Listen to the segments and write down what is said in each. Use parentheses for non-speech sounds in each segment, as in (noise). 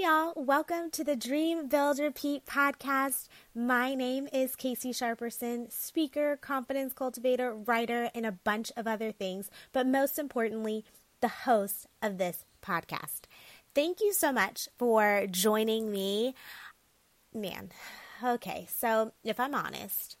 Y'all. Welcome to the Dream Build Repeat podcast. My name is Casey Sharperson, speaker, confidence cultivator, writer, and a bunch of other things, but most importantly, the host of this podcast. Thank you so much for joining me. Man, okay, so if I'm honest,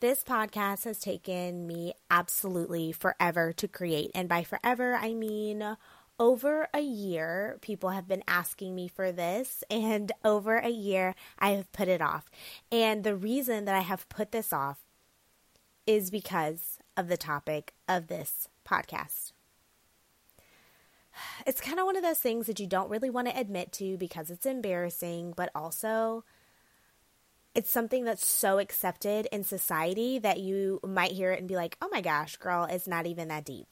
this podcast has taken me absolutely forever to create. And by forever, I mean over a year, people have been asking me for this, and over a year, I have put it off. And the reason that I have put this off is because of the topic of this podcast. (sighs) It's kind of one of those things that you don't really want to admit to because it's embarrassing, but also it's something that's so accepted in society that you might hear it and be like, oh my gosh, girl, it's not even that deep.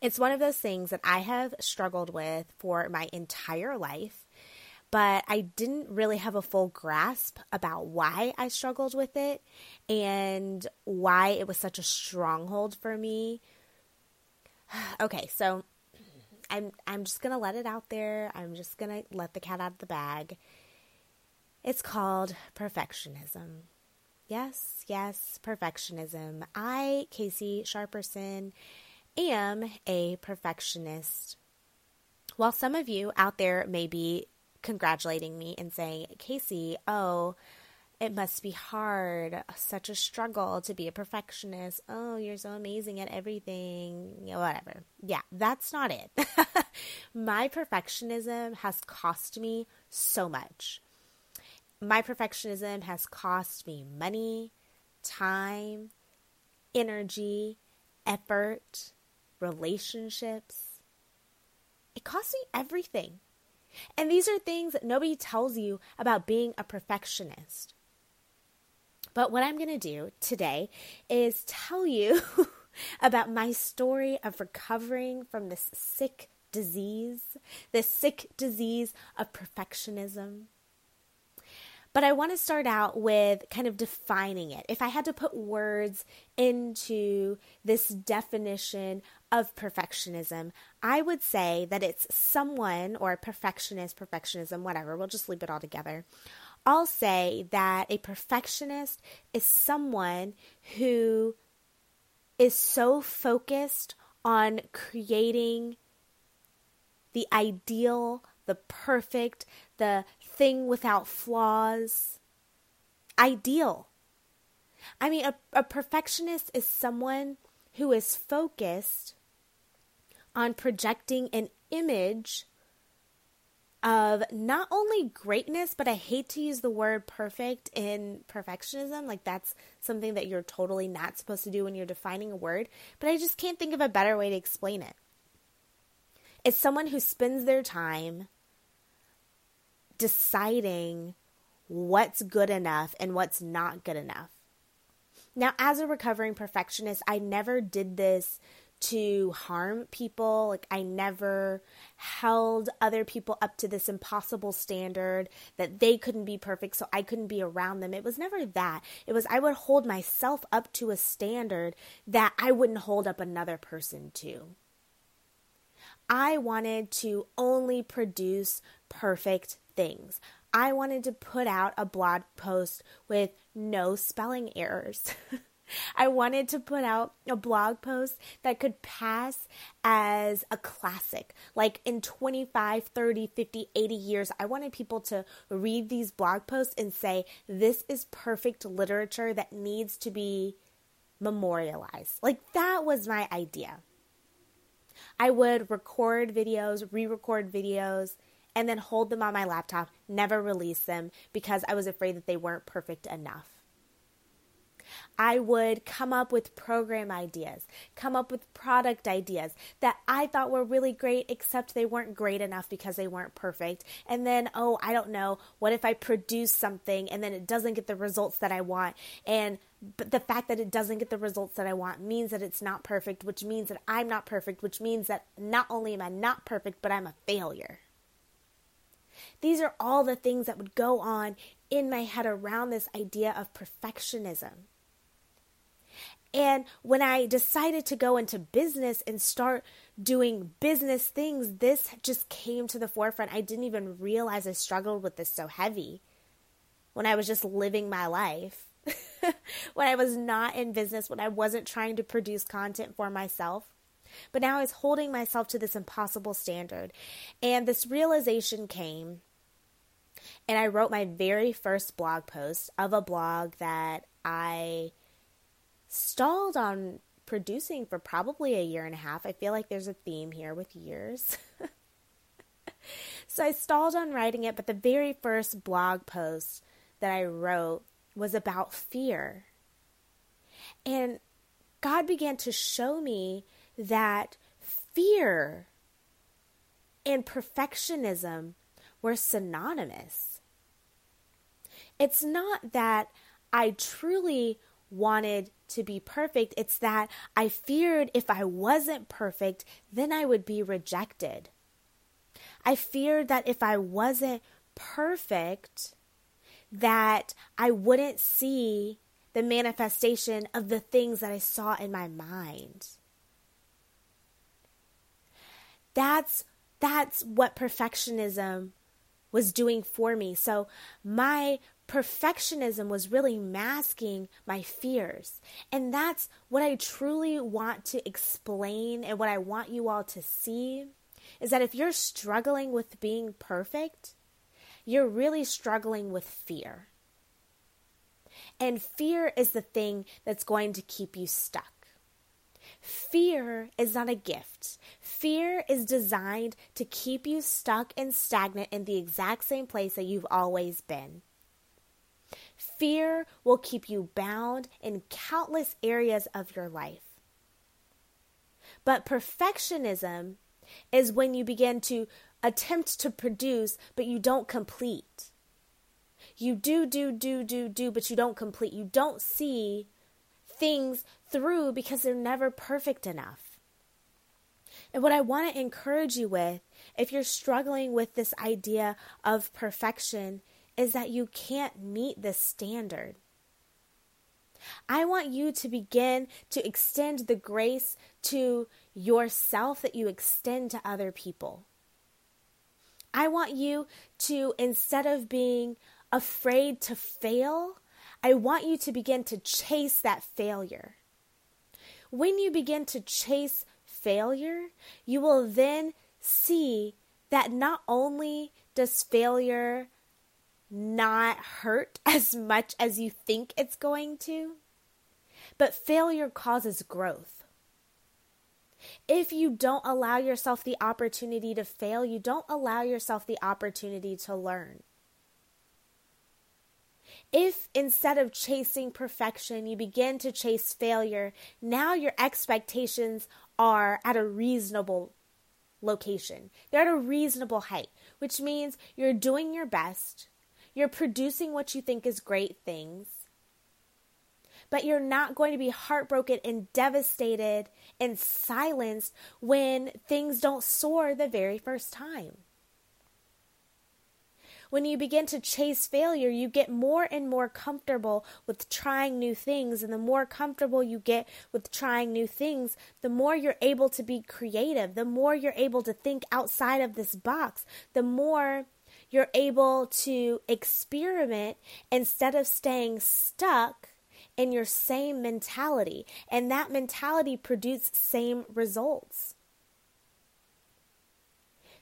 It's one of those things that I have struggled with for my entire life, but I didn't really have a full grasp about why I struggled with it and why it was such a stronghold for me. (sighs) okay, so I'm I'm just going to let it out there. I'm just going to let the cat out of the bag. It's called perfectionism. Yes, yes, perfectionism. I, Casey Sharperson, am a perfectionist. While some of you out there may be congratulating me and saying, Casey, oh, it must be hard, such a struggle to be a perfectionist. Oh, you're so amazing at everything. whatever. Yeah, that's not it. (laughs) My perfectionism has cost me so much. My perfectionism has cost me money, time, energy, effort, relationships. It costs me everything. And these are things that nobody tells you about being a perfectionist. But what I'm going to do today is tell you (laughs) about my story of recovering from this sick disease, this sick disease of perfectionism. But I want to start out with kind of defining it. If I had to put words into this definition of perfectionism, I would say that it's someone or perfectionist, perfectionism, whatever, we'll just leave it all together. I'll say that a perfectionist is someone who is so focused on creating the ideal, the perfect, the thing without flaws. Ideal. I mean, a, a perfectionist is someone who is focused on projecting an image of not only greatness, but I hate to use the word perfect in perfectionism. Like, that's something that you're totally not supposed to do when you're defining a word, but I just can't think of a better way to explain it. It's someone who spends their time deciding what's good enough and what's not good enough. Now, as a recovering perfectionist, I never did this to harm people. Like, I never held other people up to this impossible standard that they couldn't be perfect, so I couldn't be around them. It was never that. It was I would hold myself up to a standard that I wouldn't hold up another person to. I wanted to only produce perfect things. I wanted to put out a blog post with no spelling errors. (laughs) I wanted to put out a blog post that could pass as a classic. Like in 25, 30, 50, 80 years, I wanted people to read these blog posts and say, this is perfect literature that needs to be memorialized. Like that was my idea. I would record videos, re record videos, and then hold them on my laptop, never release them because I was afraid that they weren't perfect enough. I would come up with program ideas, come up with product ideas that I thought were really great, except they weren't great enough because they weren't perfect. And then, oh, I don't know, what if I produce something and then it doesn't get the results that I want? And but the fact that it doesn't get the results that I want means that it's not perfect, which means that I'm not perfect, which means that not only am I not perfect, but I'm a failure. These are all the things that would go on in my head around this idea of perfectionism. And when I decided to go into business and start doing business things, this just came to the forefront. I didn't even realize I struggled with this so heavy when I was just living my life. (laughs) when I was not in business, when I wasn't trying to produce content for myself. But now I was holding myself to this impossible standard. And this realization came, and I wrote my very first blog post of a blog that I stalled on producing for probably a year and a half. I feel like there's a theme here with years. (laughs) so I stalled on writing it, but the very first blog post that I wrote was about fear. And God began to show me that fear and perfectionism were synonymous. It's not that I truly wanted to be perfect, it's that I feared if I wasn't perfect, then I would be rejected. I feared that if I wasn't perfect, that I wouldn't see the manifestation of the things that I saw in my mind. That's that's what perfectionism was doing for me. So my perfectionism was really masking my fears. And that's what I truly want to explain and what I want you all to see is that if you're struggling with being perfect, you're really struggling with fear. And fear is the thing that's going to keep you stuck. Fear is not a gift. Fear is designed to keep you stuck and stagnant in the exact same place that you've always been. Fear will keep you bound in countless areas of your life. But perfectionism is when you begin to attempt to produce, but you don't complete. You do, do, do, do, do, but you don't complete. You don't see things through because they're never perfect enough. And what I want to encourage you with, if you're struggling with this idea of perfection, is that you can't meet this standard. I want you to begin to extend the grace to yourself that you extend to other people. I want you to, instead of being afraid to fail, I want you to begin to chase that failure. When you begin to chase failure, you will then see that not only does failure not hurt (laughs) as much as you think it's going to, but failure causes growth. If you don't allow yourself the opportunity to fail, you don't allow yourself the opportunity to learn. If instead of chasing perfection, you begin to chase failure, now your expectations are at a reasonable location. They're at a reasonable height, which means you're doing your best, you're producing what you think is great things, but you're not going to be heartbroken and devastated and silenced when things don't soar the very first time. When you begin to chase failure, you get more and more comfortable with trying new things. And the more comfortable you get with trying new things, the more you're able to be creative, the more you're able to think outside of this box, the more you're able to experiment instead of staying stuck in your same mentality, and that mentality produces same results.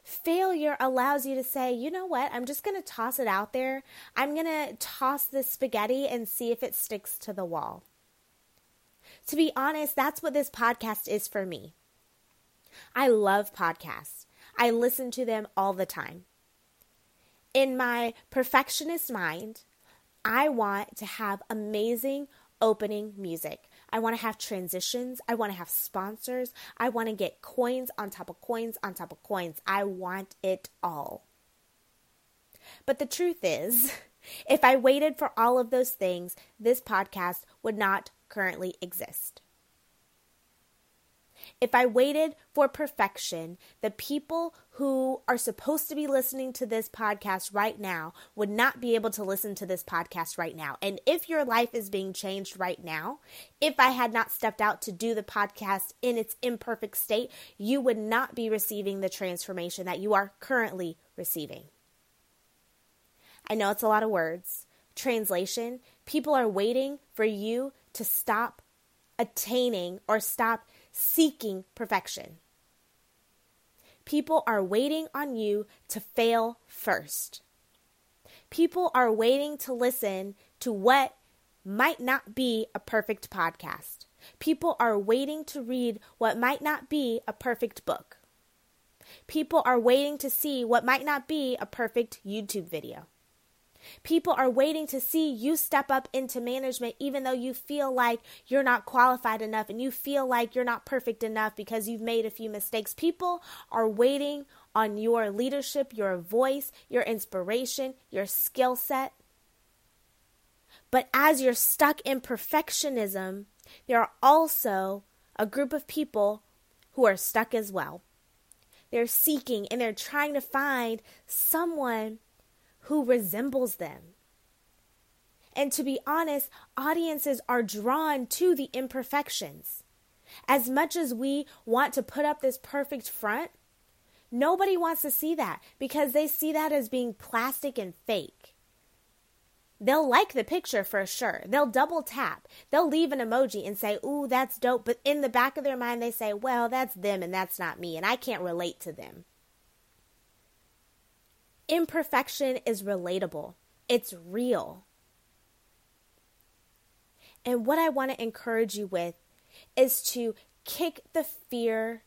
Failure allows you to say, you know what, I'm just going to toss it out there. I'm going to toss this spaghetti and see if it sticks to the wall. To be honest, that's what this podcast is for me. I love podcasts, I listen to them all the time. In my perfectionist mind, I want to have amazing opening music. I want to have transitions. I want to have sponsors. I want to get coins on top of coins on top of coins. I want it all. But the truth is, (laughs) if I waited for all of those things, this podcast would not currently exist. If I waited for perfection, the people who are supposed to be listening to this podcast right now would not be able to listen to this podcast right now. And if your life is being changed right now, if I had not stepped out to do the podcast in its imperfect state, you would not be receiving the transformation that you are currently receiving. I know it's a lot of words. Translation people are waiting for you to stop attaining or stop seeking perfection. People are waiting on you to fail first. People are waiting to listen to what might not be a perfect podcast. People are waiting to read what might not be a perfect book. People are waiting to see what might not be a perfect YouTube video. People are waiting to see you step up into management, even though you feel like you're not qualified enough and you feel like you're not perfect enough because you've made a few mistakes. People are waiting on your leadership, your voice, your inspiration, your skill set. But as you're stuck in perfectionism, there are also a group of people who are stuck as well. They're seeking and they're trying to find someone who resembles them. And to be honest, audiences are drawn to the imperfections. As much as we want to put up this perfect front, nobody wants to see that because they see that as being plastic and fake. They'll like the picture for sure. They'll double tap. They'll leave an emoji and say, Ooh, that's dope. But in the back of their mind, they say, Well, that's them and that's not me, and I can't relate to them. Imperfection is relatable, it's real. And what I want to encourage you with is to kick the fear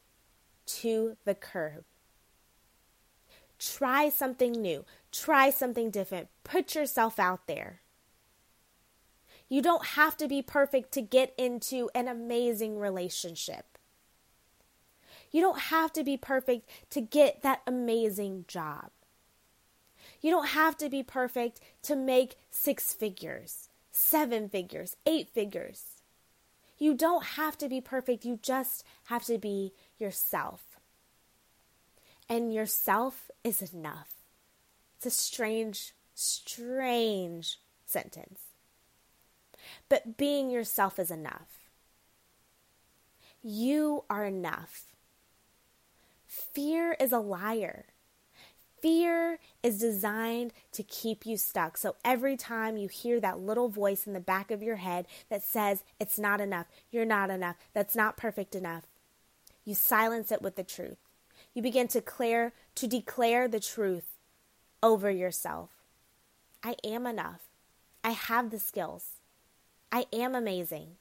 to the curb. Try something new, try something different, put yourself out there. You don't have to be perfect to get into an amazing relationship. You don't have to be perfect to get that amazing job. You don't have to be perfect to make six figures, seven figures, eight figures. You don't have to be perfect. You just have to be yourself. And yourself is enough. It's a strange, strange sentence. But being yourself is enough. You are enough. Fear is a liar. Fear is designed to keep you stuck. So every time you hear that little voice in the back of your head that says, it's not enough, you're not enough, that's not perfect enough, you silence it with the truth. You begin to declare, to declare the truth over yourself. I am enough. I have the skills. I am amazing.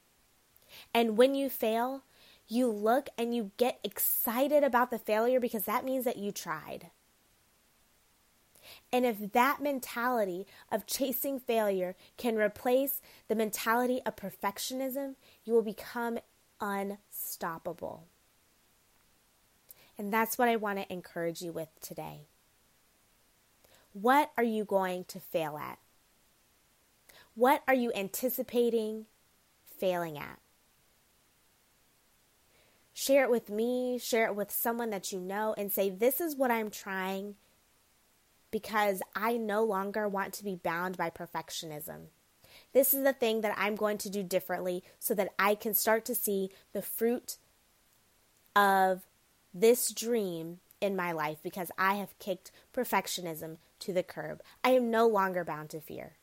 And when you fail, you look and you get excited about the failure because that means that you tried. And if that mentality of chasing failure can replace the mentality of perfectionism, you will become unstoppable. And that's what I want to encourage you with today. What are you going to fail at? What are you anticipating failing at? Share it with me, share it with someone that you know, and say, This is what I'm trying because I no longer want to be bound by perfectionism. This is the thing that I'm going to do differently so that I can start to see the fruit of this dream in my life because I have kicked perfectionism to the curb. I am no longer bound to fear.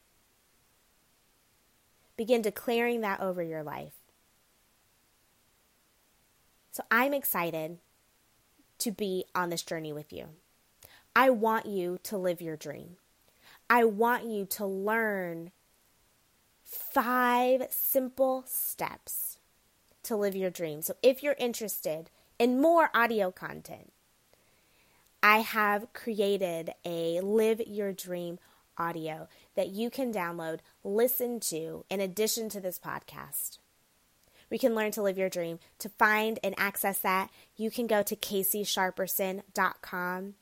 Begin declaring that over your life. So I'm excited to be on this journey with you. I want you to live your dream. I want you to learn five simple steps to live your dream. So if you're interested in more audio content, I have created a Live Your Dream audio that you can download, listen to in addition to this podcast. We can learn to live your dream. To find and access that, you can go to caseysharperson.com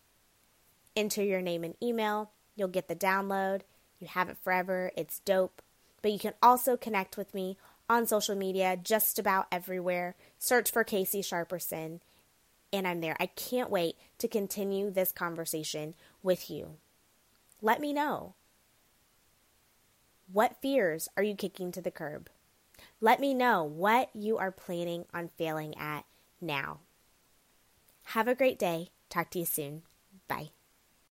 enter your name and email. You'll get the download. You have it forever. It's dope. But you can also connect with me on social media, just about everywhere. Search for Casey Sharperson, and I'm there. I can't wait to continue this conversation with you. Let me know. What fears are you kicking to the curb? Let me know what you are planning on failing at now. Have a great day. Talk to you soon. Bye.